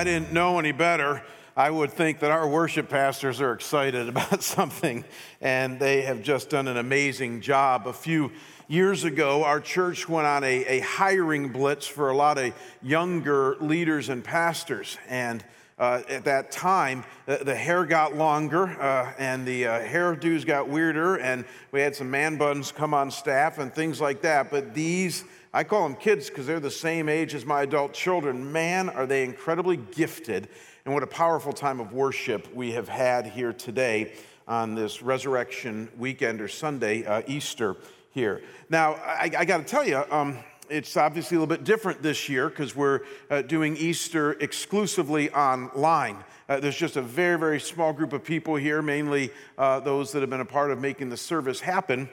I didn't know any better, I would think that our worship pastors are excited about something, and they have just done an amazing job. A few years ago, our church went on a, a hiring blitz for a lot of younger leaders and pastors. And uh, at that time, the, the hair got longer uh, and the uh, hairdos got weirder, and we had some man buns come on staff and things like that. But these, I call them kids because they're the same age as my adult children. Man, are they incredibly gifted and what a powerful time of worship we have had here today on this resurrection weekend or Sunday, uh, Easter here. Now, I, I got to tell you, um, it's obviously a little bit different this year because we're uh, doing Easter exclusively online. Uh, there's just a very, very small group of people here, mainly uh, those that have been a part of making the service happen.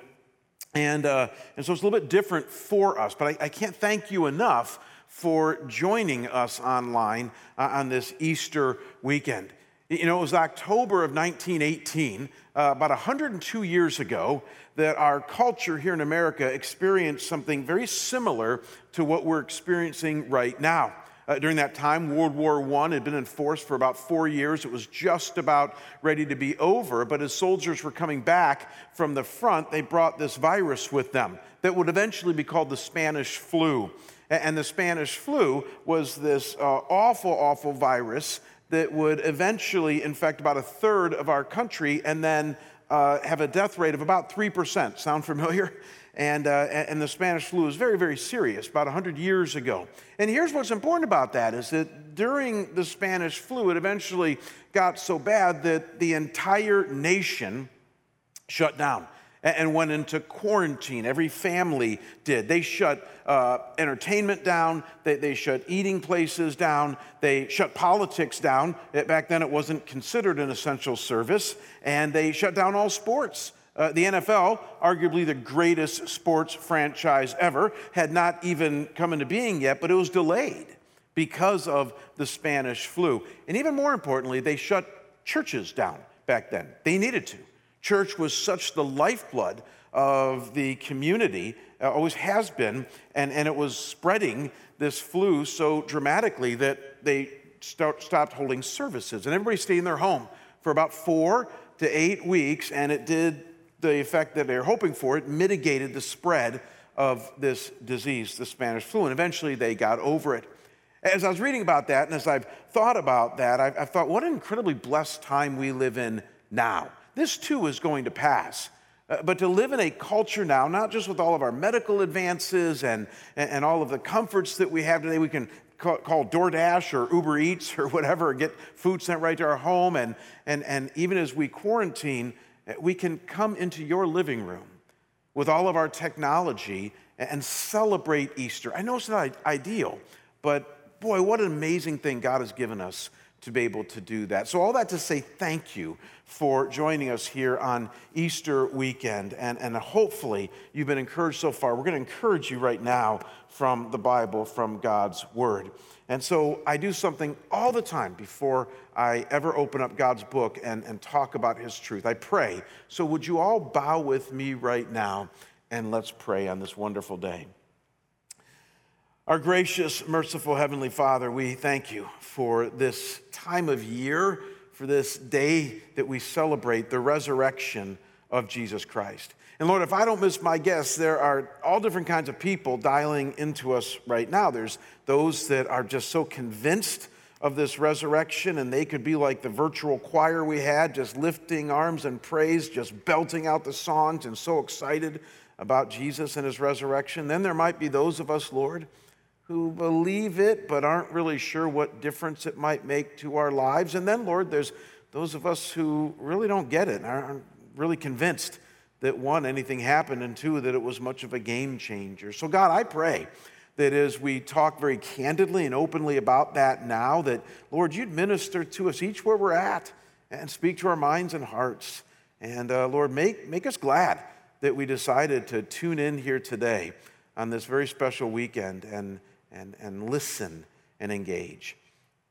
And, uh, and so it's a little bit different for us, but I, I can't thank you enough for joining us online uh, on this Easter weekend. You know, it was October of 1918, uh, about 102 years ago, that our culture here in America experienced something very similar to what we're experiencing right now. Uh, during that time, World War I had been in force for about four years. It was just about ready to be over. But as soldiers were coming back from the front, they brought this virus with them that would eventually be called the Spanish flu. And the Spanish flu was this uh, awful, awful virus that would eventually infect about a third of our country and then uh, have a death rate of about 3%. Sound familiar? And, uh, and the Spanish flu was very, very serious about 100 years ago. And here's what's important about that is that during the Spanish flu, it eventually got so bad that the entire nation shut down and went into quarantine. Every family did. They shut uh, entertainment down, they, they shut eating places down, they shut politics down. Back then, it wasn't considered an essential service, and they shut down all sports. Uh, the NFL, arguably the greatest sports franchise ever, had not even come into being yet, but it was delayed because of the Spanish flu. And even more importantly, they shut churches down back then. They needed to. Church was such the lifeblood of the community, uh, always has been, and, and it was spreading this flu so dramatically that they start, stopped holding services. And everybody stayed in their home for about four to eight weeks, and it did the effect that they were hoping for. It mitigated the spread of this disease, the Spanish flu, and eventually they got over it. As I was reading about that, and as I've thought about that, I've, I've thought, what an incredibly blessed time we live in now. This too is going to pass. Uh, but to live in a culture now, not just with all of our medical advances and, and, all of the comforts that we have today, we can call, call DoorDash or Uber Eats or whatever, get food sent right to our home. And, and, and even as we quarantine, we can come into your living room with all of our technology and celebrate Easter. I know it's not ideal, but boy, what an amazing thing God has given us to be able to do that. So, all that to say thank you for joining us here on Easter weekend. And, and hopefully, you've been encouraged so far. We're going to encourage you right now from the Bible, from God's Word. And so, I do something all the time before I ever open up God's book and, and talk about His truth. I pray. So, would you all bow with me right now and let's pray on this wonderful day? Our gracious, merciful Heavenly Father, we thank you for this time of year, for this day that we celebrate the resurrection of Jesus Christ. And Lord, if I don't miss my guess, there are all different kinds of people dialing into us right now. There's those that are just so convinced of this resurrection, and they could be like the virtual choir we had, just lifting arms and praise, just belting out the songs and so excited about Jesus and his resurrection. Then there might be those of us, Lord, who believe it but aren't really sure what difference it might make to our lives. And then, Lord, there's those of us who really don't get it and aren't really convinced that one, anything happened, and two, that it was much of a game changer. So, God, I pray that as we talk very candidly and openly about that now, that, Lord, you'd minister to us each where we're at and speak to our minds and hearts. And, uh, Lord, make, make us glad that we decided to tune in here today on this very special weekend and and, and listen and engage.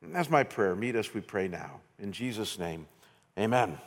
And that's my prayer. Meet us, we pray now. In Jesus' name, amen.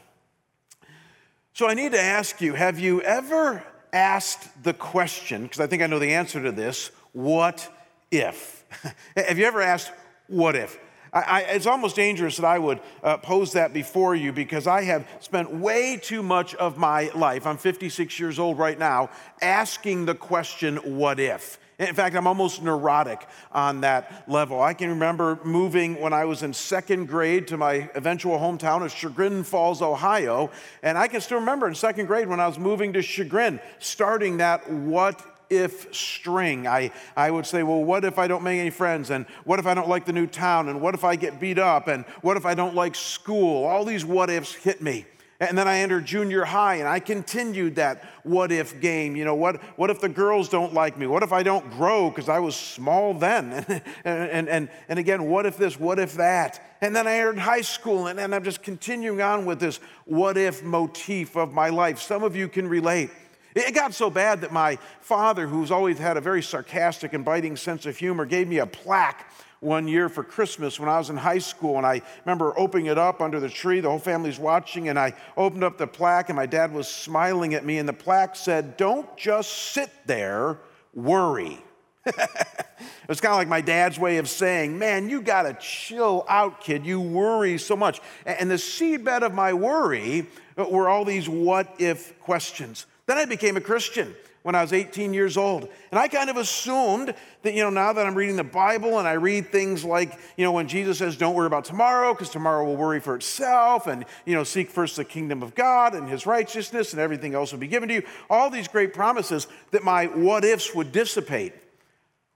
So I need to ask you have you ever asked the question, because I think I know the answer to this, what if? have you ever asked, what if? I, I, it's almost dangerous that I would uh, pose that before you because I have spent way too much of my life, I'm 56 years old right now, asking the question, what if? In fact, I'm almost neurotic on that level. I can remember moving when I was in second grade to my eventual hometown of Chagrin Falls, Ohio. And I can still remember in second grade when I was moving to Chagrin, starting that what if string. I, I would say, well, what if I don't make any friends? And what if I don't like the new town? And what if I get beat up? And what if I don't like school? All these what ifs hit me. And then I entered junior high and I continued that what if game. You know, what, what if the girls don't like me? What if I don't grow because I was small then? and, and, and, and again, what if this, what if that? And then I entered high school and, and I'm just continuing on with this what if motif of my life. Some of you can relate. It got so bad that my father, who's always had a very sarcastic and biting sense of humor, gave me a plaque one year for Christmas when I was in high school. And I remember opening it up under the tree. The whole family's watching. And I opened up the plaque, and my dad was smiling at me. And the plaque said, Don't just sit there, worry. it was kind of like my dad's way of saying, Man, you got to chill out, kid. You worry so much. And the seedbed of my worry uh, were all these what if questions. Then I became a Christian when I was 18 years old. And I kind of assumed that, you know, now that I'm reading the Bible and I read things like, you know, when Jesus says, don't worry about tomorrow because tomorrow will worry for itself and, you know, seek first the kingdom of God and his righteousness and everything else will be given to you. All these great promises that my what ifs would dissipate.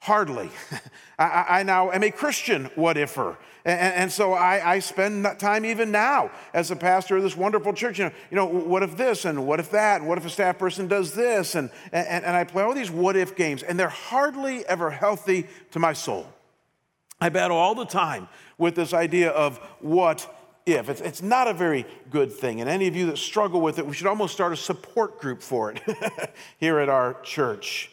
Hardly. I, I, now am a Christian what ifer. And, and, so I, I spend time even now as a pastor of this wonderful church. You know, you know, what if this and what if that? And what if a staff person does this? And, and, and I play all these what if games, and they're hardly ever healthy to my soul. I battle all the time with this idea of what if. It's, it's not a very good thing. And any of you that struggle with it, we should almost start a support group for it here at our church.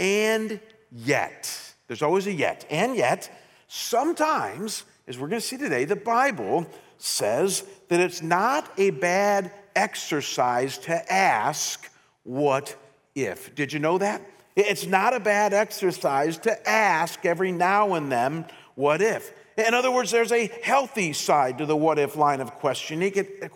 And yet, there's always a yet. And yet, sometimes, as we're going to see today, the Bible says that it's not a bad exercise to ask, What if? Did you know that? It's not a bad exercise to ask every now and then, What if? In other words, there's a healthy side to the what if line of questioning. It,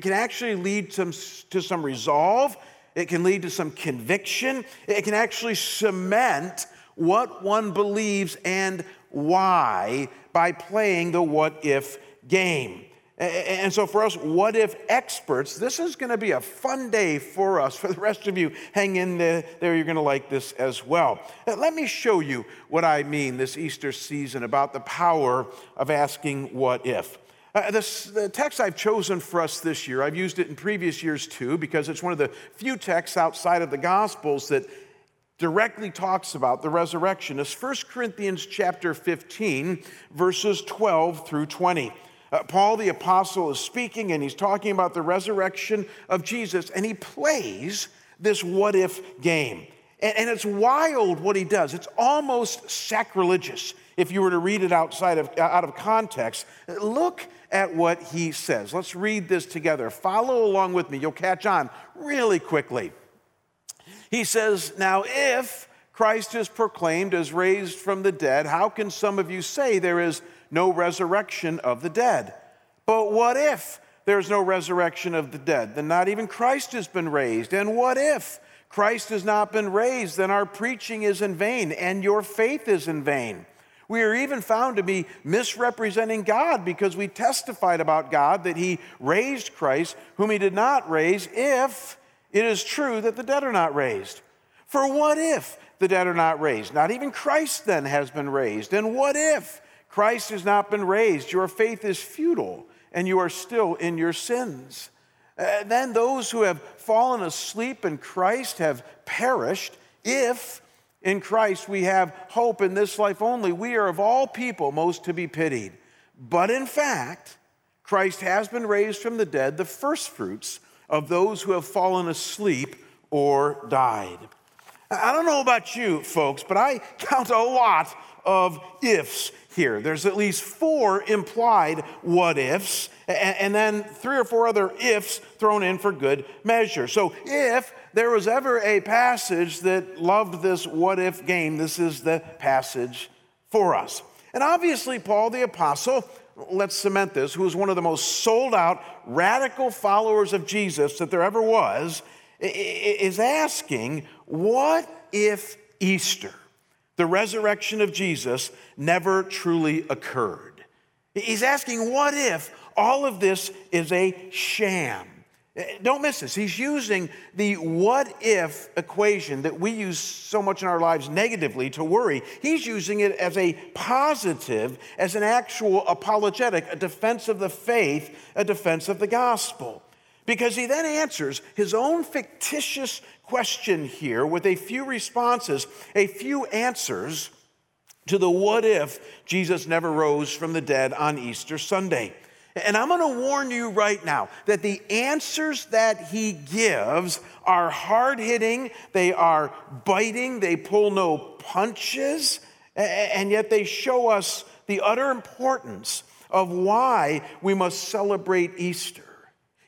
can actually lead to, to some resolve, it can lead to some conviction, it can actually cement what one believes and why by playing the what if game. And so, for us, what if experts, this is going to be a fun day for us. For the rest of you, hang in there, you're going to like this as well. Uh, let me show you what I mean this Easter season about the power of asking what if. Uh, this, the text I've chosen for us this year, I've used it in previous years too, because it's one of the few texts outside of the Gospels that directly talks about the resurrection is 1 Corinthians chapter 15 verses 12 through 20. Uh, Paul the apostle is speaking and he's talking about the resurrection of Jesus and he plays this what if game. And, and it's wild what he does. It's almost sacrilegious if you were to read it outside of, out of context. Look at what he says. Let's read this together. Follow along with me. You'll catch on really quickly. He says, Now, if Christ is proclaimed as raised from the dead, how can some of you say there is no resurrection of the dead? But what if there's no resurrection of the dead? Then not even Christ has been raised. And what if Christ has not been raised? Then our preaching is in vain and your faith is in vain. We are even found to be misrepresenting God because we testified about God that He raised Christ, whom He did not raise, if it is true that the dead are not raised. For what if the dead are not raised? Not even Christ then has been raised. And what if Christ has not been raised? Your faith is futile and you are still in your sins. Uh, then those who have fallen asleep in Christ have perished. If in Christ we have hope in this life only, we are of all people most to be pitied. But in fact, Christ has been raised from the dead, the firstfruits of those who have fallen asleep or died. I don't know about you, folks, but I count a lot of ifs here. There's at least four implied what ifs, and then three or four other ifs thrown in for good measure. So, if there was ever a passage that loved this what if game, this is the passage for us. And obviously, Paul the Apostle, let's cement this, who was one of the most sold out, radical followers of Jesus that there ever was, is asking, what if Easter, the resurrection of Jesus, never truly occurred? He's asking, what if all of this is a sham? Eh, don't miss this. He's using the what if equation that we use so much in our lives negatively to worry. He's using it as a positive, as an actual apologetic, a defense of the faith, a defense of the gospel. Because he then answers his own fictitious question here with a few responses, a few answers to the what if Jesus never rose from the dead on Easter Sunday. And I'm going to warn you right now that the answers that he gives are hard hitting, they are biting, they pull no punches, and yet they show us the utter importance of why we must celebrate Easter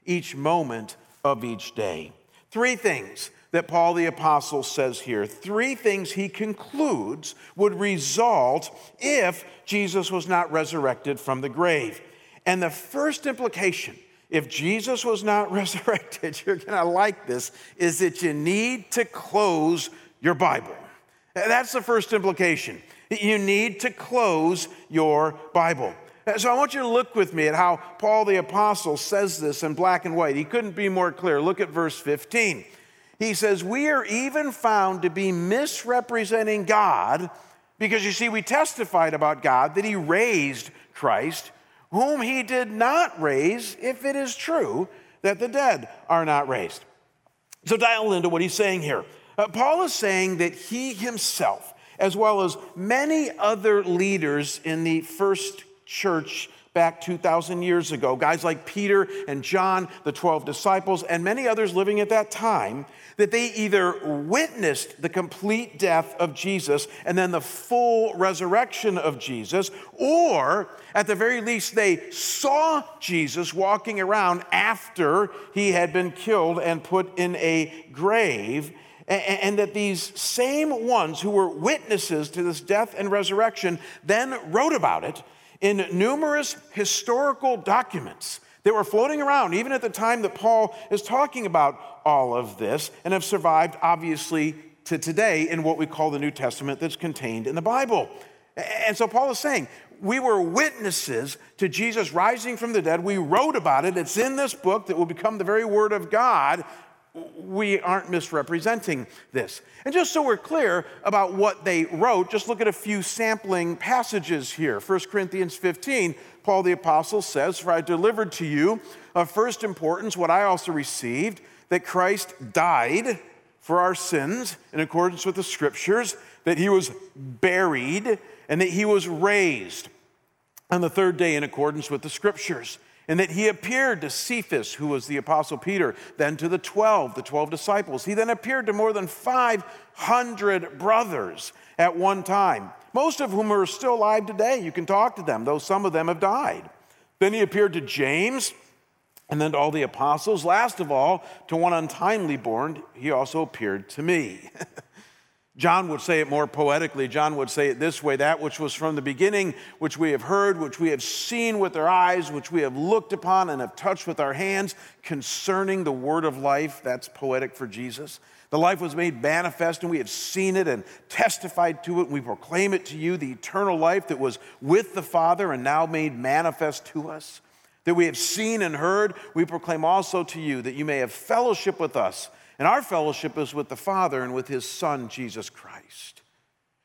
each moment of each day. Three things that Paul the Apostle says here, three things he concludes would result if Jesus was not resurrected from the grave. And the first implication, if Jesus was not resurrected, you're to like this, is that you need to close your Bible. That's the first implication. You need to close your Bible. So I want you to look with me at how Paul the Apostle says this in black and white. He couldn't be more clear. Look at verse 15. He says, We are even found to be misrepresenting God because you see, we testified about God that He raised Christ whom he did not raise, if it is true that the dead are not raised. So, dial into what he's saying here. Uh, Paul is saying that he himself, as well as many other leaders in the first church back 2,000 years ago, guys like Peter and John, the 12 disciples, and many others living at that time, that they either witnessed the complete death of Jesus and then the full resurrection of Jesus, or at the very least, they saw Jesus walking around after he had been killed and put in a grave and that these same ones who were witnesses to this death and resurrection then wrote about it in numerous historical documents that were floating around, even at the time that Paul is talking about all of this, and have survived, obviously, to today in what we call the New Testament that's contained in the Bible. And so Paul is saying, we were witnesses to Jesus rising from the dead. We wrote about it. It's in this book that will become the very word of God we aren't misrepresenting this. And just so we're clear about what they wrote, just look at a few sampling passages here. 1 Corinthians 15, Paul the Apostle says, For I delivered to you of first importance what I also received, that Christ died for our sins in accordance with the scriptures, that he was buried, and that he was raised on the third day in accordance with the scriptures and that he appeared to Cephas, who was the Apostle Peter, then to the 12, the 12 disciples. He then appeared to more than 500 brothers at one time, most of whom are still alive today. You can talk to them, though some of them have died. Then he appeared to James, and then to all the apostles. Last of all, to one untimely born, he also appeared to me. John would say it more poetically. John would say it this way that which was from the beginning, which we have heard, which we have seen with our eyes, which we have looked upon and have touched with our hands concerning the word of life. That's poetic for Jesus. The life was made manifest, and we have seen it and testified to it, and we proclaim it to you the eternal life that was with the Father and now made manifest to us. That we have seen and heard, we proclaim also to you, that you may have fellowship with us. And our fellowship is with the Father and with his Son, Jesus Christ.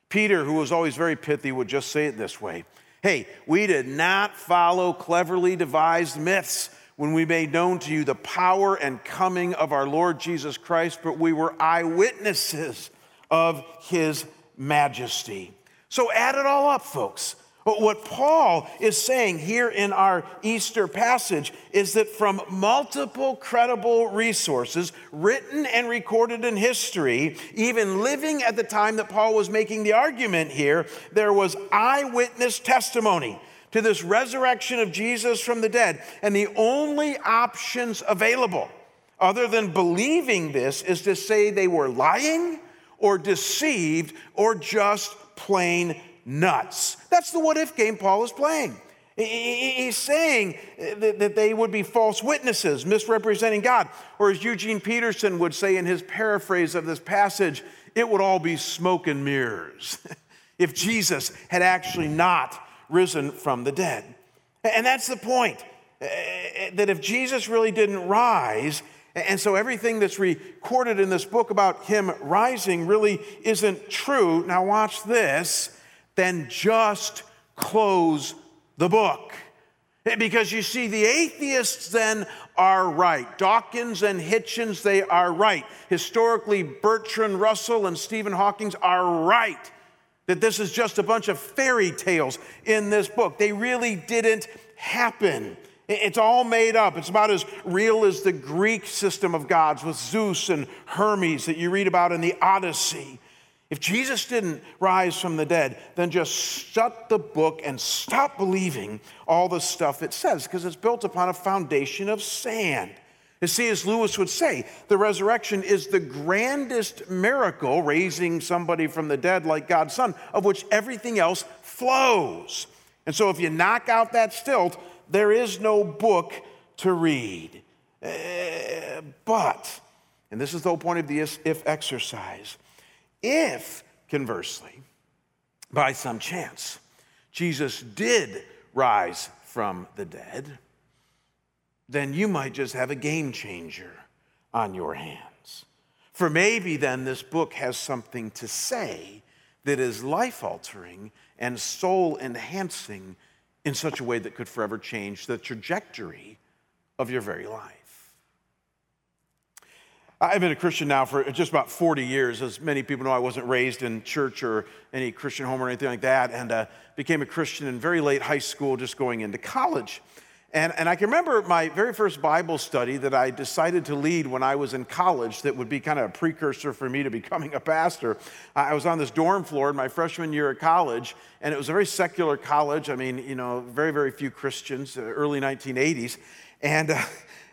Peter, who was always very pithy, would just say it this way Hey, we did not follow cleverly devised myths when we made known to you the power and coming of our Lord Jesus Christ, but we were eyewitnesses of his majesty. So add it all up, folks. But what Paul is saying here in our Easter passage is that from multiple credible resources, written and recorded in history, even living at the time that Paul was making the argument here, there was eyewitness testimony to this resurrection of Jesus from the dead. And the only options available, other than believing this, is to say they were lying or deceived or just plain nuts. That's the what if game Paul is playing. He's saying that they would be false witnesses, misrepresenting God. Or as Eugene Peterson would say in his paraphrase of this passage, it would all be smoke and mirrors if Jesus had actually not risen from the dead. And that's the point eh, eh, that if Jesus really didn't rise, and so everything that's recorded in this book about him rising really isn't true. Now, watch this. Then just close the book. Because you see, the atheists then are right. Dawkins and Hitchens, they are right. Historically, Bertrand Russell and Stephen Hawking are right that this is just a bunch of fairy tales in this book. They really didn't happen. It's all made up. It's about as real as the Greek system of gods with Zeus and Hermes that you read about in the Odyssey. If Jesus didn't rise from the dead, then just shut the book and stop believing all the stuff it says because it's built upon a foundation of sand. You see, as C.S. Lewis would say, the resurrection is the grandest miracle, raising somebody from the dead like God's Son, of which everything else flows. And so if you knock out that stilt, there is no book to read. Uh, but, and this is the whole point of the if exercise, if, conversely, by some chance, Jesus did rise from the dead, then you might just have a game changer on your hands. For maybe then this book has something to say that is life altering and soul enhancing in such a way that could forever change the trajectory of your very life. I've been a Christian now for just about 40 years. As many people know, I wasn't raised in church or any Christian home or anything like that, and uh, became a Christian in very late high school, just going into college. And, and I can remember my very first Bible study that I decided to lead when I was in college, that would be kind of a precursor for me to becoming a pastor. I was on this dorm floor in my freshman year of college, and it was a very secular college. I mean, you know, very, very few Christians, uh, early 1980s. And, uh,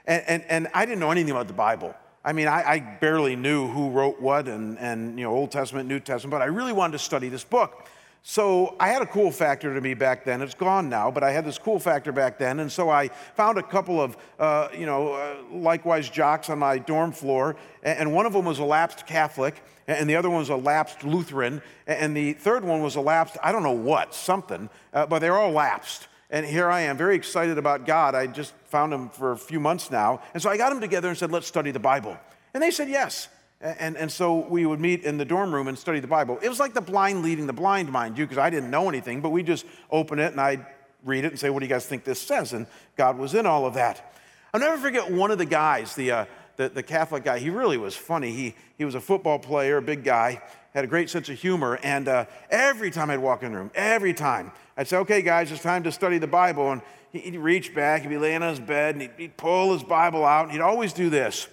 and, and, and I didn't know anything about the Bible. I mean, I, I, barely knew who wrote what and, and, you know, Old Testament, New Testament, but I really wanted to study this book. So I had a cool factor to me back then. It's gone now, but I had this cool factor back then. And so I found a couple of, uh, you know, uh, likewise jocks on my dorm floor. And one of them was a lapsed Catholic, and the other one was a lapsed Lutheran. And the third one was a lapsed, I don't know what, something, uh, but they're all lapsed. And here I am, very excited about God. I just found him for a few months now. And so I got them together and said, let's study the Bible. And they said yes. And, and so we would meet in the dorm room and study the Bible. It was like the blind leading the blind, mind you, because I didn't know anything, but we just open it and I'd read it and say, What do you guys think this says? And God was in all of that. I'll never forget one of the guys, the, uh, the, the, Catholic guy. He really was funny. He, he was a football player, a big guy, had a great sense of humor. And uh, every time I'd walk in the room, every time, I'd say, Okay, guys, it's time to study the Bible. And he'd reach back, he'd be laying on his bed, and he'd, he'd pull his Bible out, and he'd always do this.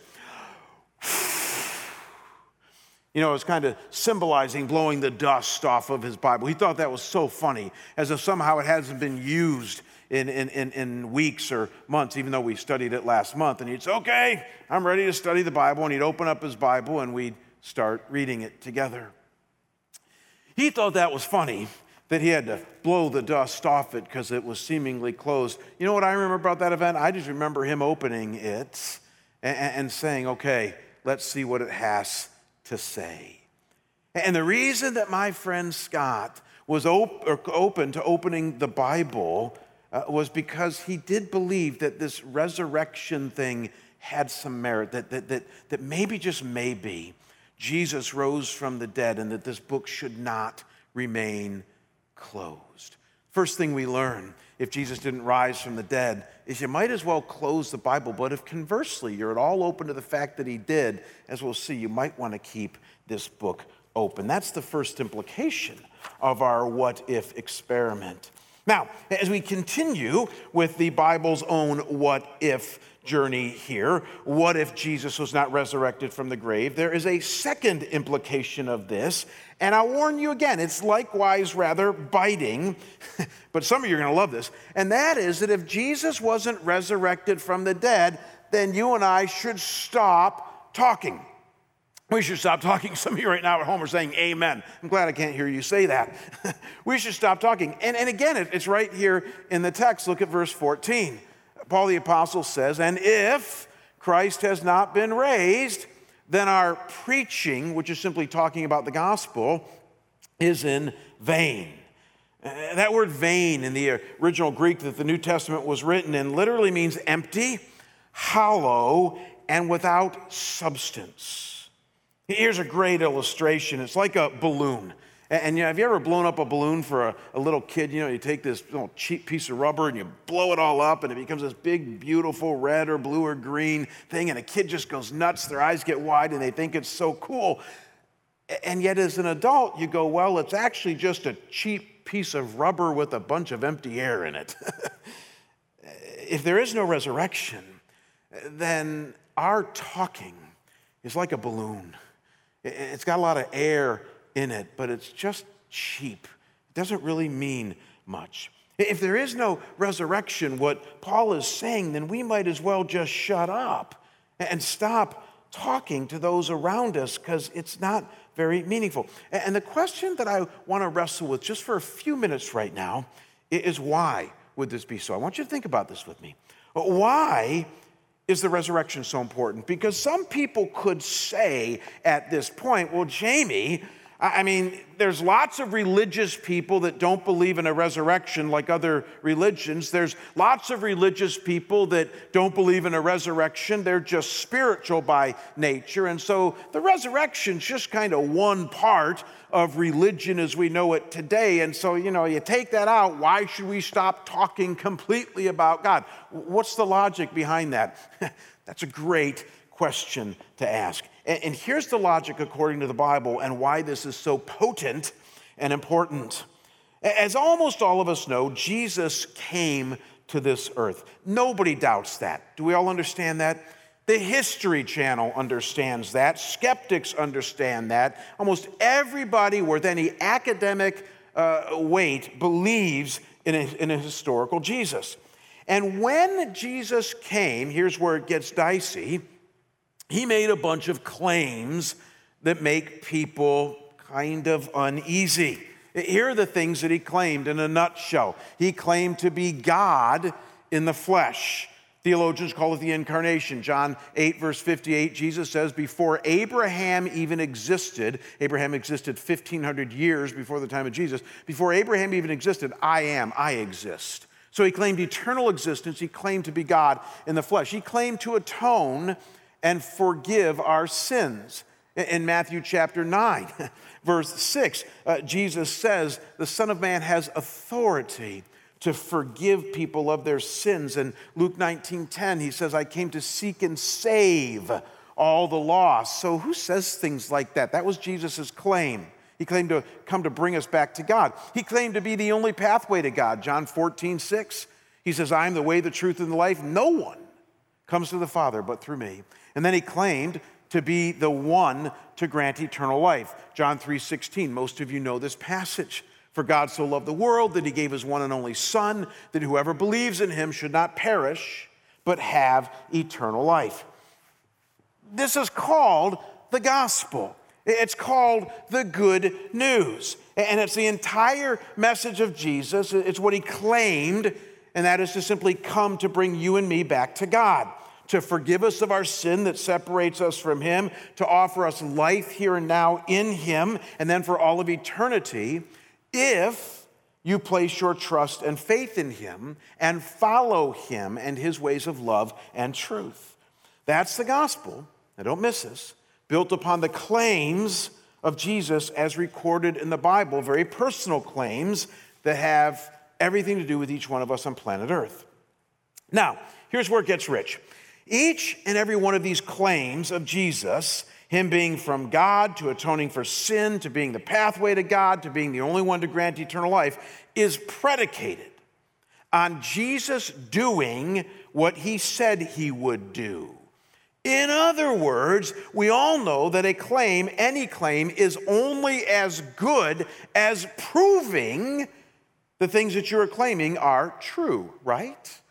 You know, it was kind of symbolizing blowing the dust off of his Bible. He thought that was so funny, as if somehow it hasn't been used in, in, in, in, weeks or months, even though we studied it last month. And he'd say, Okay, I'm ready to study the Bible. And he'd open up his Bible and we'd start reading it together. He thought that was funny that he had to blow the dust off it because it was seemingly closed. You know what I remember about that event? I just remember him opening it and, and saying, Okay, let's see what it has to say. And the reason that my friend Scott was op- er, open to opening the Bible uh, was because he did believe that this resurrection thing had some merit, that, that, that, that maybe, just maybe, Jesus rose from the dead and that this book should not remain closed. First thing we learn if Jesus didn't rise from the dead is you might as well close the Bible. But if conversely you're at all open to the fact that he did, as we'll see, you might want to keep this book open. That's the first implication of our what if experiment. Now, as we continue with the Bible's own what if journey here, what if Jesus was not resurrected from the grave? There is a second implication of this, and I warn you again, it's likewise rather biting, but some of you are going to love this. And that is that if Jesus wasn't resurrected from the dead, then you and I should stop talking. We should stop talking. Some of you right now at home are saying amen. I'm glad I can't hear you say that. we should stop talking. And, and again, it, it's right here in the text. Look at verse 14. Paul the Apostle says, And if Christ has not been raised, then our preaching, which is simply talking about the gospel, is in vain. Uh, that word vain in the original Greek that the New Testament was written in literally means empty, hollow, and without substance. Here's a great illustration it's like a balloon. And you know, have you ever blown up a balloon for a, a, little kid? You know, you take this little cheap piece of rubber and you blow it all up, and it becomes this big, beautiful red or blue or green thing, and a kid just goes nuts. Their eyes get wide and they think it's so cool. And yet, as an adult, you go, well, it's actually just a cheap piece of rubber with a bunch of empty air in it. if there is no resurrection, then our talking is like a balloon. It's got a lot of air in it, but it's just cheap. It doesn't really mean much. If there is no resurrection, what Paul is saying, then we might as well just shut up and stop talking to those around us because it's not very meaningful. And the question that I want to wrestle with just for a few minutes right now is why would this be so? I want you to think about this with me. Why is the resurrection so important? Because some people could say at this point, well, Jamie, I mean, there's lots of religious people that don't believe in a resurrection like other religions. There's lots of religious people that don't believe in a resurrection. They're just spiritual by nature. And so the resurrection's just kind of one part of religion as we know it today. And so, you know, you take that out, why should we stop talking completely about God? What's the logic behind that? That's a great question to ask. And, here's the logic according to the Bible and why this is so potent and important. As almost all of us know, Jesus came to this earth. Nobody doubts that. Do we all understand that? The History Channel understands that. Skeptics understand that. Almost everybody worth any academic uh, weight believes in a, in a historical Jesus. And when Jesus came, here's where it gets dicey he made a bunch of claims that make people kind of uneasy. Here are the things that he claimed in a nutshell. He claimed to be God in the flesh. Theologians call it the incarnation. John 8, verse 58, Jesus says, Before Abraham even existed, Abraham existed 1,500 years before the time of Jesus. Before Abraham even existed, I am, I exist. So he claimed eternal existence. He claimed to be God in the flesh. He claimed to atone and forgive our sins. In Matthew chapter 9, verse 6, uh, Jesus says, The Son of Man has authority to forgive people of their sins. And Luke 19:10, he says, I came to seek and save all the lost. So who says things like that? That was Jesus' claim. He claimed to come to bring us back to God. He claimed to be the only pathway to God. John 14, 6. He says, I am the way, the truth, and the life. No one comes to the Father but through me. And then he claimed to be the one to grant eternal life. John 3:16. Most of you know this passage. For God so loved the world that he gave his one and only son that whoever believes in him should not perish but have eternal life. This is called the gospel. It's called the good news. And it's the entire message of Jesus. It's what he claimed, and that is to simply come to bring you and me back to God to forgive us of our sin that separates us from Him, to offer us life here and now in Him, and then for all of eternity, if you place your trust and faith in Him and follow Him and His ways of love and truth. That's the gospel. Now, don't miss this. Built upon the claims of Jesus as recorded in the Bible, very personal claims that have everything to do with each one of us on planet Earth. Now, here's where it gets rich. Each and every one of these claims of Jesus, him being from God to atoning for sin, to being the pathway to God, to being the only one to grant eternal life, is predicated on Jesus doing what he said he would do. In other words, we all know that a claim, any claim, is only as good as proving the things that you're claiming are true, right?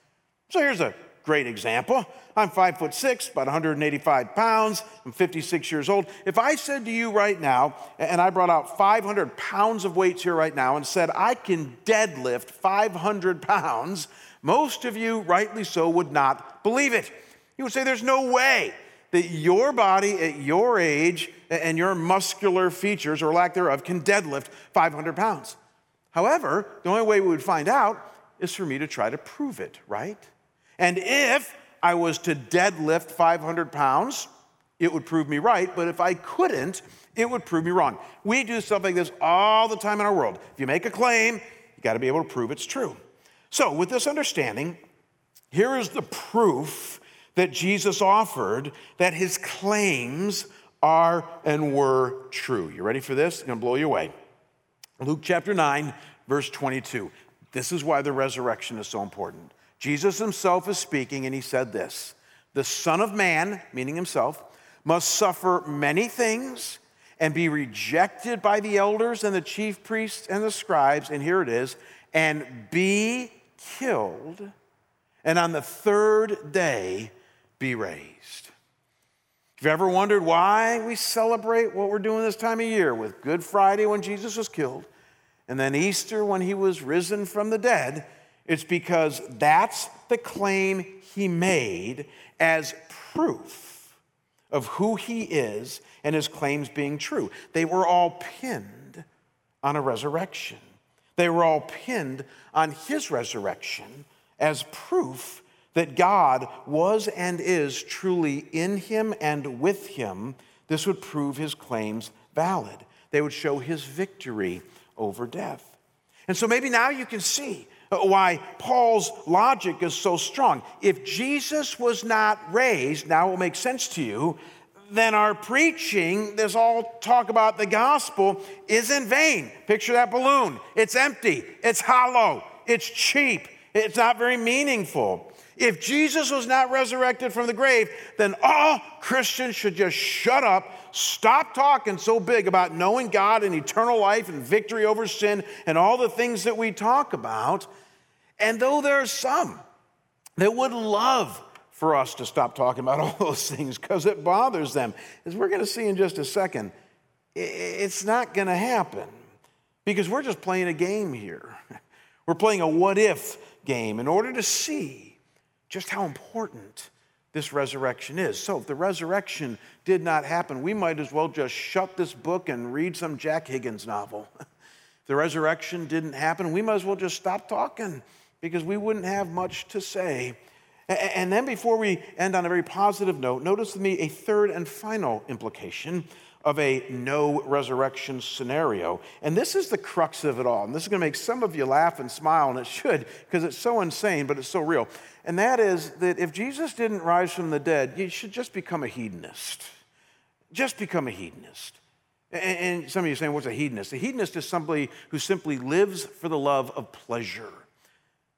So here's a great example. I'm five foot six, about 185 pounds. I'm 56 years old. If I said to you right now, and I brought out 500 pounds of weights here right now and said, I can deadlift 500 pounds, most of you, rightly so, would not believe it. You would say, There's no way that your body at your age and your muscular features or lack thereof can deadlift 500 pounds. However, the only way we would find out is for me to try to prove it, right? And if I was to deadlift 500 pounds, it would prove me right, but if I couldn't, it would prove me wrong. We do stuff like this all the time in our world. If you make a claim, you got to be able to prove it's true. So, with this understanding, here is the proof that Jesus offered that his claims are and were true. You ready for this? It's going to blow you away. Luke chapter 9, verse 22. This is why the resurrection is so important. Jesus himself is speaking, and he said this The Son of Man, meaning himself, must suffer many things and be rejected by the elders and the chief priests and the scribes, and here it is, and be killed, and on the third day be raised. If you've ever wondered why we celebrate what we're doing this time of year with Good Friday when Jesus was killed, and then Easter when he was risen from the dead, it's because that's the claim he made as proof of who he is and his claims being true. They were all pinned on a resurrection. They were all pinned on his resurrection as proof that God was and is truly in him and with him. This would prove his claims valid. They would show his victory over death. And so maybe now you can see Uh, why Paul's logic is so strong. If Jesus was not raised, now it will make sense to you, then our preaching, this all talk about the gospel, is in vain. Picture that balloon. It's empty, it's hollow, it's cheap, it's not very meaningful. If Jesus was not resurrected from the grave, then all Christians should just shut up, stop talking so big about knowing God and eternal life and victory over sin and all the things that we talk about. And though there are some that would love for us to stop talking about all those things because it bothers them, as we're going to see in just a second, it's not going to happen because we're just playing a game here. We're playing a what if game in order to see just how important this resurrection is. So, if the resurrection did not happen, we might as well just shut this book and read some Jack Higgins novel. if the resurrection didn't happen, we might as well just stop talking because we wouldn't have much to say. And then, before we end on a very positive note, notice with me a third and final implication of a no resurrection scenario. And this is the crux of it all. And this is going to make some of you laugh and smile, and it should, because it's so insane, but it's so real. And that is that if Jesus didn't rise from the dead, you should just become a hedonist. Just become a hedonist. And some of you are saying, what's a hedonist? A hedonist is somebody who simply lives for the love of pleasure.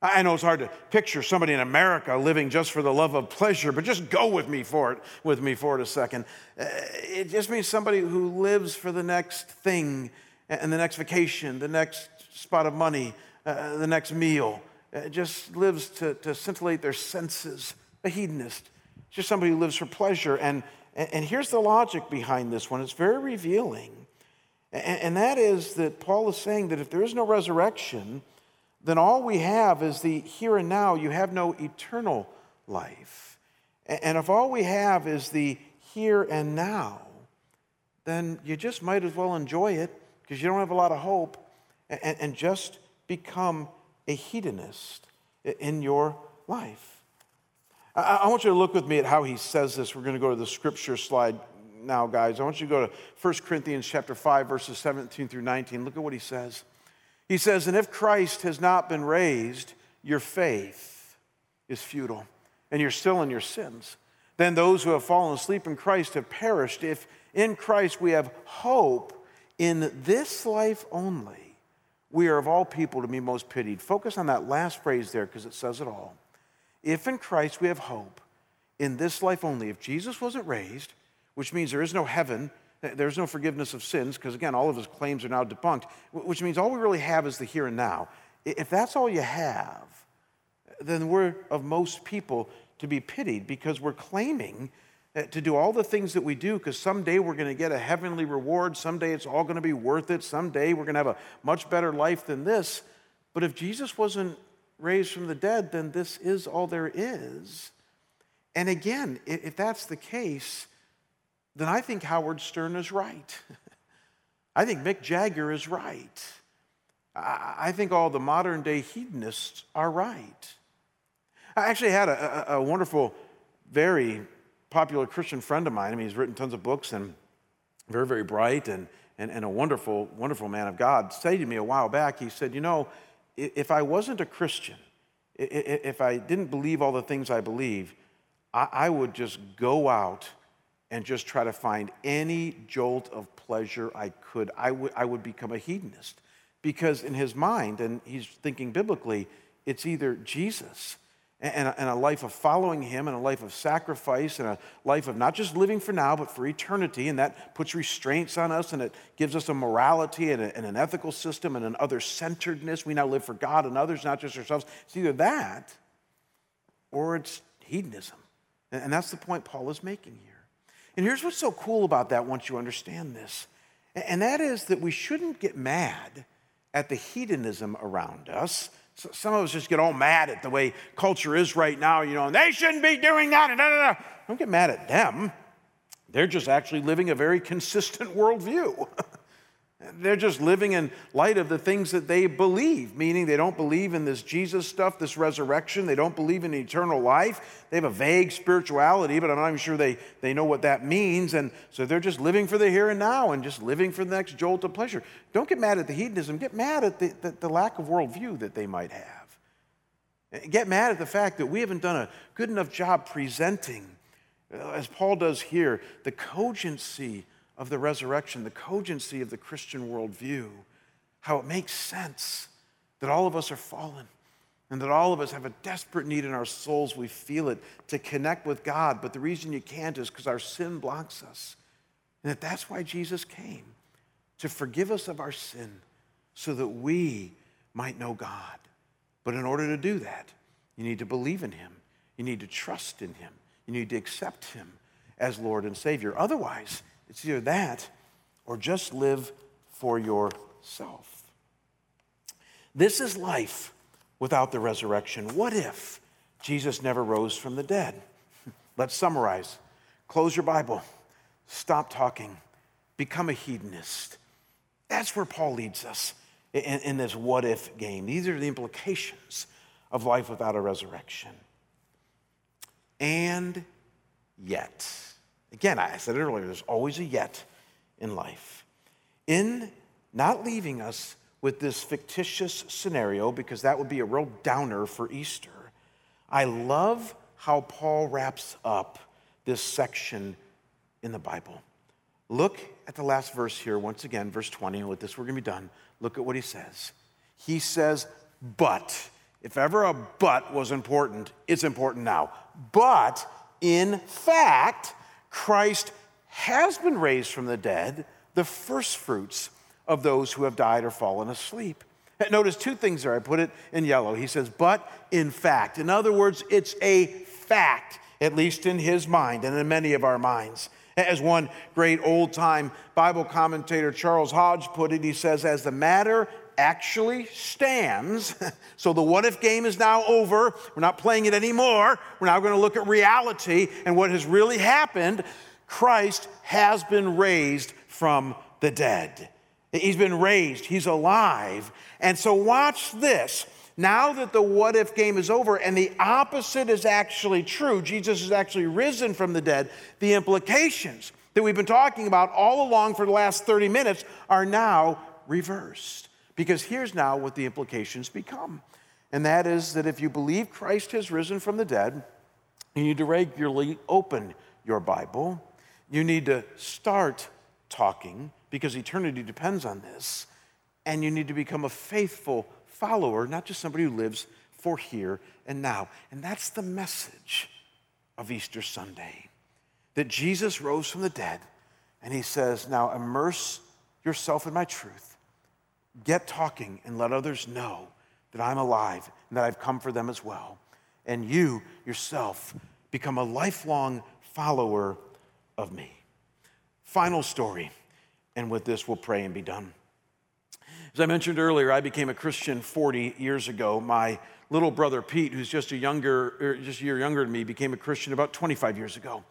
I know it's hard to picture somebody in America living just for the love of pleasure, but just go with me for it, with me for it a second. Uh, it just means somebody who lives for the next thing and the next vacation, the next spot of money, uh, the next meal. It just lives to, to scintillate their senses. A hedonist. It's just somebody who lives for pleasure. And, and here's the logic behind this one it's very revealing. And, and that is that Paul is saying that if there is no resurrection, then all we have is the here and now. You have no eternal life. And if all we have is the here and now, then you just might as well enjoy it because you don't have a lot of hope and, just become a hedonist in your life. I, I want you to look with me at how he says this. We're going to go to the scripture slide now, guys. I want you to go to 1 Corinthians chapter 5, verses 17 through 19. Look at what he says. He says, And if Christ has not been raised, your faith is futile, and you're still in your sins. Then those who have fallen asleep in Christ have perished. If in Christ we have hope in this life only, we are of all people to be most pitied. Focus on that last phrase there because it says it all. If in Christ we have hope in this life only, if Jesus wasn't raised, which means there is no heaven, there's no forgiveness of sins, because again, all of his claims are now debunked, which means all we really have is the here and now. If that's all you have, then we're of most people to be pitied because we're claiming uh, to do all the things that we do because someday we're going to get a heavenly reward. Someday it's all going to be worth it. Someday we're going to have a much better life than this. But if Jesus wasn't raised from the dead, then this is all there is. And again, if that's the case, then I think Howard Stern is right. I think Mick Jagger is right. I think all the modern day hedonists are right. I actually had a, a, a wonderful, very popular Christian friend of mine. I mean, he's written tons of books and very, very bright and, and, and a wonderful, wonderful man of God. Say to me a while back, he said, You know, if I wasn't a Christian, if I didn't believe all the things I believe, I would just go out and just try to find any jolt of pleasure I could. I would, become a hedonist because, in his mind, and he's thinking biblically, it's either Jesus and a, and a life of following Him, and a life of sacrifice, and a life of not just living for now, but for eternity. And that puts restraints on us, and it gives us a morality and, a, and an ethical system and an other centeredness. We now live for God and others, not just ourselves. It's either that or it's hedonism. And that's the point Paul is making here. And here's what's so cool about that once you understand this, and that is that we shouldn't get mad at the hedonism around us some of us just get all mad at the way culture is right now, you know, and they shouldn't be doing that. And da, da, da. Don't get mad at them. They're just actually living a very consistent worldview. They're just living in light of the things that they believe, meaning they don't believe in this Jesus stuff, this resurrection. They don't believe in eternal life. They have a vague spirituality, but I'm not even sure they, they know what that means. And so they're just living for the here and now and just living for the next jolt of pleasure. Don't get mad at the hedonism, get mad at the, the, the lack of worldview that they might have. Get mad at the fact that we haven't done a good enough job presenting, uh, as Paul does here, the cogency of the resurrection, the cogency of the Christian worldview, how it makes sense that all of us are fallen and that all of us have a desperate need in our souls. We feel it to connect with God, but the reason you can't is because our sin blocks us. And that that's why Jesus came to forgive us of our sin so that we might know God. But in order to do that, you need to believe in Him, you need to trust in Him, you need to accept Him as Lord and Savior. Otherwise, it's either that or just live for yourself. This is life without the resurrection. What if Jesus never rose from the dead? Let's summarize. Close your Bible, stop talking, become a hedonist. That's where Paul leads us in, in this what if game. These are the implications of life without a resurrection. And yet, Again, I said it earlier, there's always a yet in life. In not leaving us with this fictitious scenario, because that would be a real downer for Easter, I love how Paul wraps up this section in the Bible. Look at the last verse here, once again, verse 20, and with this we're going to be done. Look at what he says. He says, But, if ever a but was important, it's important now. But, in fact, Christ has been raised from the dead, the firstfruits of those who have died or fallen asleep. Notice two things there. I put it in yellow. He says, but in fact. In other words, it's a fact, at least in his mind and in many of our minds. As one great old time Bible commentator, Charles Hodge, put it, he says, as the matter actually stands. So the what if game is now over. We're not playing it anymore. We're now going to look at reality and what has really happened. Christ has been raised from the dead. He's been raised, he's alive. And so watch this. Now that the what if game is over and the opposite is actually true, Jesus is actually risen from the dead, the implications that we've been talking about all along for the last 30 minutes are now reversed. Because here's now what the implications become. And that is that if you believe Christ has risen from the dead, you need to regularly open your Bible. You need to start talking because eternity depends on this. And you need to become a faithful follower, not just somebody who lives for here and now. And that's the message of Easter Sunday that Jesus rose from the dead and he says, Now immerse yourself in my truth. Get talking and let others know that I'm alive and that I've come for them as well. And you yourself become a lifelong follower of me. Final story, and with this we'll pray and be done. As I mentioned earlier, I became a Christian 40 years ago. My little brother Pete, who's just a younger, er, just a year younger than me, became a Christian about 25 years ago.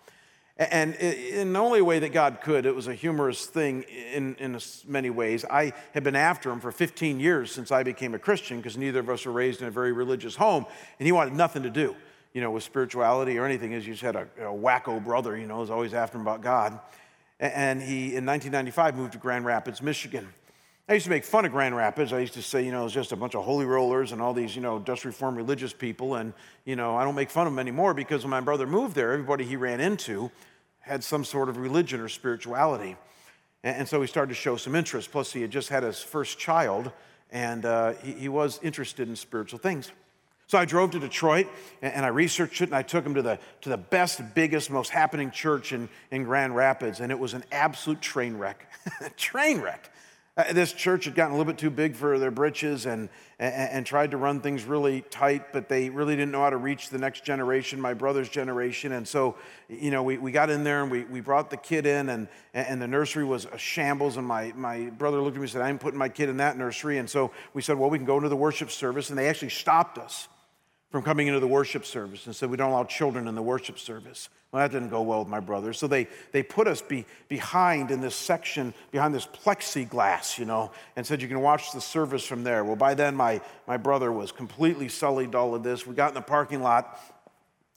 And in the only way that God could, it was a humorous thing in, in many ways. I had been after him for 15 years since I became a Christian because neither of us were raised in a very religious home, and he wanted nothing to do, you know, with spirituality or anything. As you just had a, a wacko brother, you know, was always after him about God. And he, in 1995, moved to Grand Rapids, Michigan. I used to make fun of Grand Rapids. I used to say, you know, it's just a bunch of holy rollers and all these, you know, Dutch Reform religious people. And, you know, I don't make fun of them anymore because when my brother moved there, everybody he ran into had some sort of religion or spirituality. And, and so he started to show some interest. Plus, he had just had his first child, and uh, he, he, was interested in spiritual things. So I drove to Detroit and, and I researched it, and I took him to the, to the best, biggest, most happening church in, in Grand Rapids, and it was an absolute train wreck. train wreck. Uh, this church had gotten a little bit too big for their britches and, and, and, tried to run things really tight, but they really didn't know how to reach the next generation, my brother's generation. And so, you know, we, we got in there and we, we brought the kid in, and, and the nursery was a shambles. And my, my brother looked at me and said, I'm putting my kid in that nursery. And so we said, well, we can go into the worship service. And they actually stopped us from coming into the worship service and said, we don't allow children in the worship service. Well, that didn't go well with my brother. So they, they put us be, behind in this section, behind this plexiglass, you know, and said you can watch the service from there. Well, by then my, my brother was completely sullied all of this. We got in the parking lot,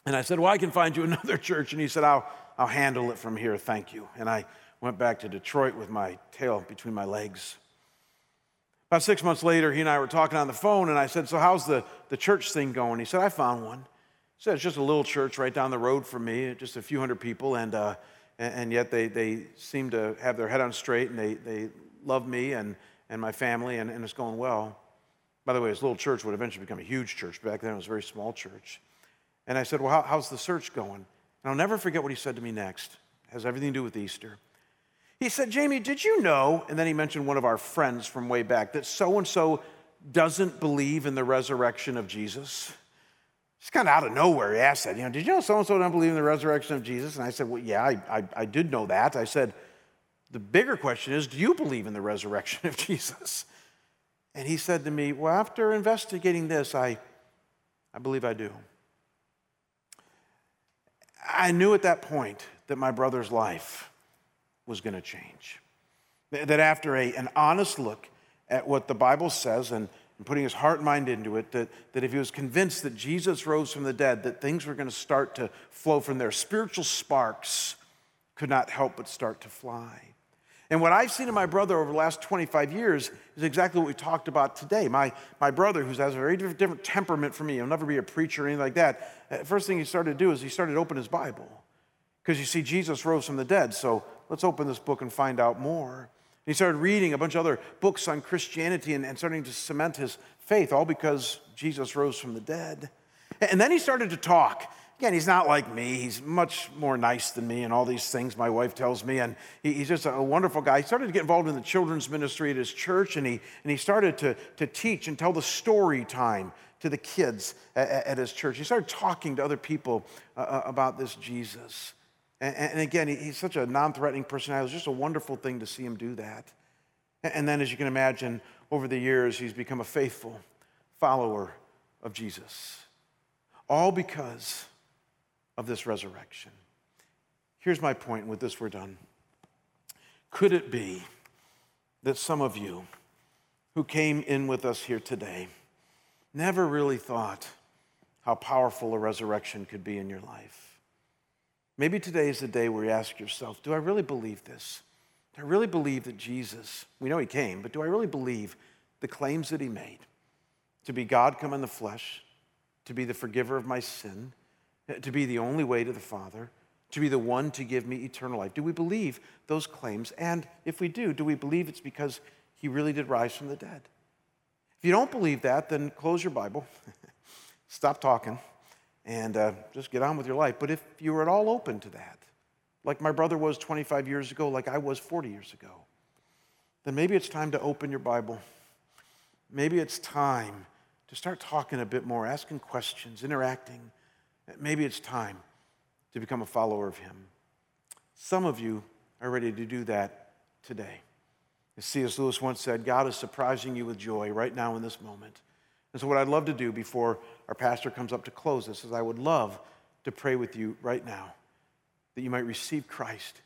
and I said, Well, I can find you another church. And he said, I'll, I'll handle it from here, thank you. And I went back to Detroit with my tail between my legs. About six months later, he and I were talking on the phone, and I said, So, how's the, the church thing going? He said, I found one. He said, it's just a little church right down the road from me, just a few hundred people, and, uh, and, yet they, they seem to have their head on straight and they, they love me and, and my family, and, and it's going well. By the way, this little church would eventually become a huge church. Back then, it was a very small church. And I said, Well, how, how's the search going? And I'll never forget what he said to me next. It has everything to do with Easter. He said, Jamie, did you know? And then he mentioned one of our friends from way back that so and so doesn't believe in the resurrection of Jesus. Just kind of out of nowhere, he asked that. You know, did you know so and so don't believe in the resurrection of Jesus? And I said, Well, yeah, I, I, I did know that. I said, The bigger question is, do you believe in the resurrection of Jesus? And he said to me, Well, after investigating this, I, I believe I do. I knew at that point that my brother's life was going to change. That after a, an honest look at what the Bible says and and putting his heart and mind into it, that, that if he was convinced that Jesus rose from the dead, that things were going to start to flow from there. Spiritual sparks could not help but start to fly. And what I've seen in my brother over the last 25 years is exactly what we talked about today. My, my brother, who has a very different, temperament from me, he'll never be a preacher or anything like that. Uh, first thing he started to do is he started to open his Bible. Because you see, Jesus rose from the dead, so let's open this book and find out more. And He started reading a bunch of other books on Christianity and, and starting to cement his faith, all because Jesus rose from the dead. And then he started to talk. Again, he's not like me. He's much more nice than me and all these things my wife tells me. And he, he's just a wonderful guy. He started to get involved in the children's ministry at his church, and he, and he started to, to teach and tell the story time to the kids at, at his church. He started talking to other people uh, uh about this Jesus. And, and again, he's such a non threatening personality. It was just a wonderful thing to see him do that. And then, as you can imagine, over the years, he's become a faithful follower of Jesus. All because of this resurrection. Here's my point, with this, we're done. Could it be that some of you who came in with us here today never really thought how powerful a resurrection could be in your life? Maybe today is the day where you ask yourself, do I really believe this? Do I really believe that Jesus, we know he came, but do I really believe the claims that he made? To be God come in the flesh, to be the forgiver of my sin, eh, to be the only way to the Father, to be the one to give me eternal life. Do we believe those claims? And if we do, do we believe it's because he really did rise from the dead? If you don't believe that, then close your Bible, stop talking, and uh, just get on with your life. But if you are at all open to that, like my brother was 25 years ago, like I was 40 years ago, then maybe it's time to open your Bible. Maybe it's time to start talking a bit more, asking questions, interacting. Maybe it's time to become a follower of Him. Some of you are ready to do that today. As C.S. Lewis once said, God is surprising you with joy right now in this moment. And so, what I'd love to do before our pastor comes up to close this is I would love to pray with you right now that you might receive Christ,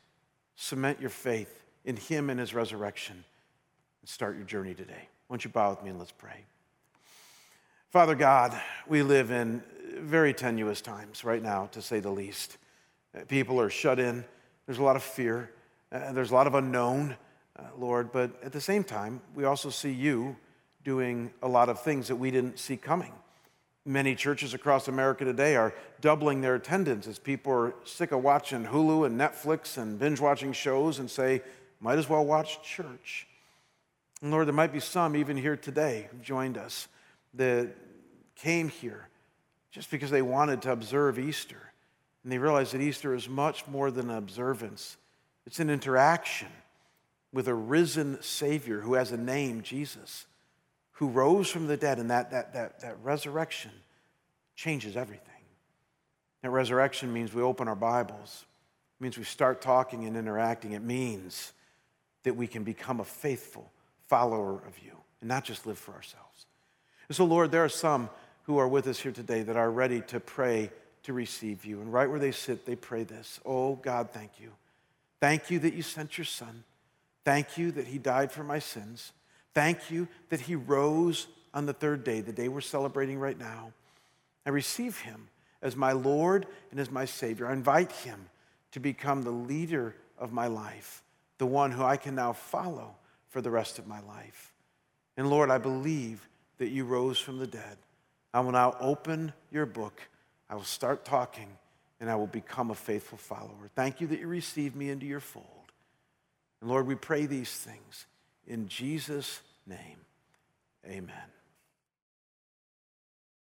cement your faith in Him and His resurrection, and start your journey today. Why don't you bow with me and let's pray? Father God, we live in very tenuous times right now, to say the least. People are shut in, there's a lot of fear, uh, there's a lot of unknown, uh, Lord, but at the same time, we also see you doing a lot of things that we didn't see coming. Many churches across America today are doubling their attendance as people are sick of watching Hulu and Netflix and binge watching shows and say, might as well watch church. And Lord, there might be some even here today who've joined us that came here just because they wanted to observe Easter. And they realized that Easter is much more than an observance, it's an interaction with a risen Savior who has a name, Jesus, who rose from the dead. And that, that, that, that resurrection changes everything. That resurrection means we open our Bibles, it means we start talking and interacting. It means that we can become a faithful follower of you and not just live for ourselves. And so, Lord, there are some who are with us here today that are ready to pray to receive you. And right where they sit, they pray this Oh, God, thank you. Thank you that you sent your son. Thank you that he died for my sins. Thank you that he rose on the third day, the day we're celebrating right now. I receive him as my Lord and as my Savior. I invite him to become the leader of my life, the one who I can now follow for the rest of my life. And Lord, I believe that you rose from the dead. I will now open your book. I will start talking, and I will become a faithful follower. Thank you that you received me into your fold. And Lord, we pray these things in Jesus' name. Amen.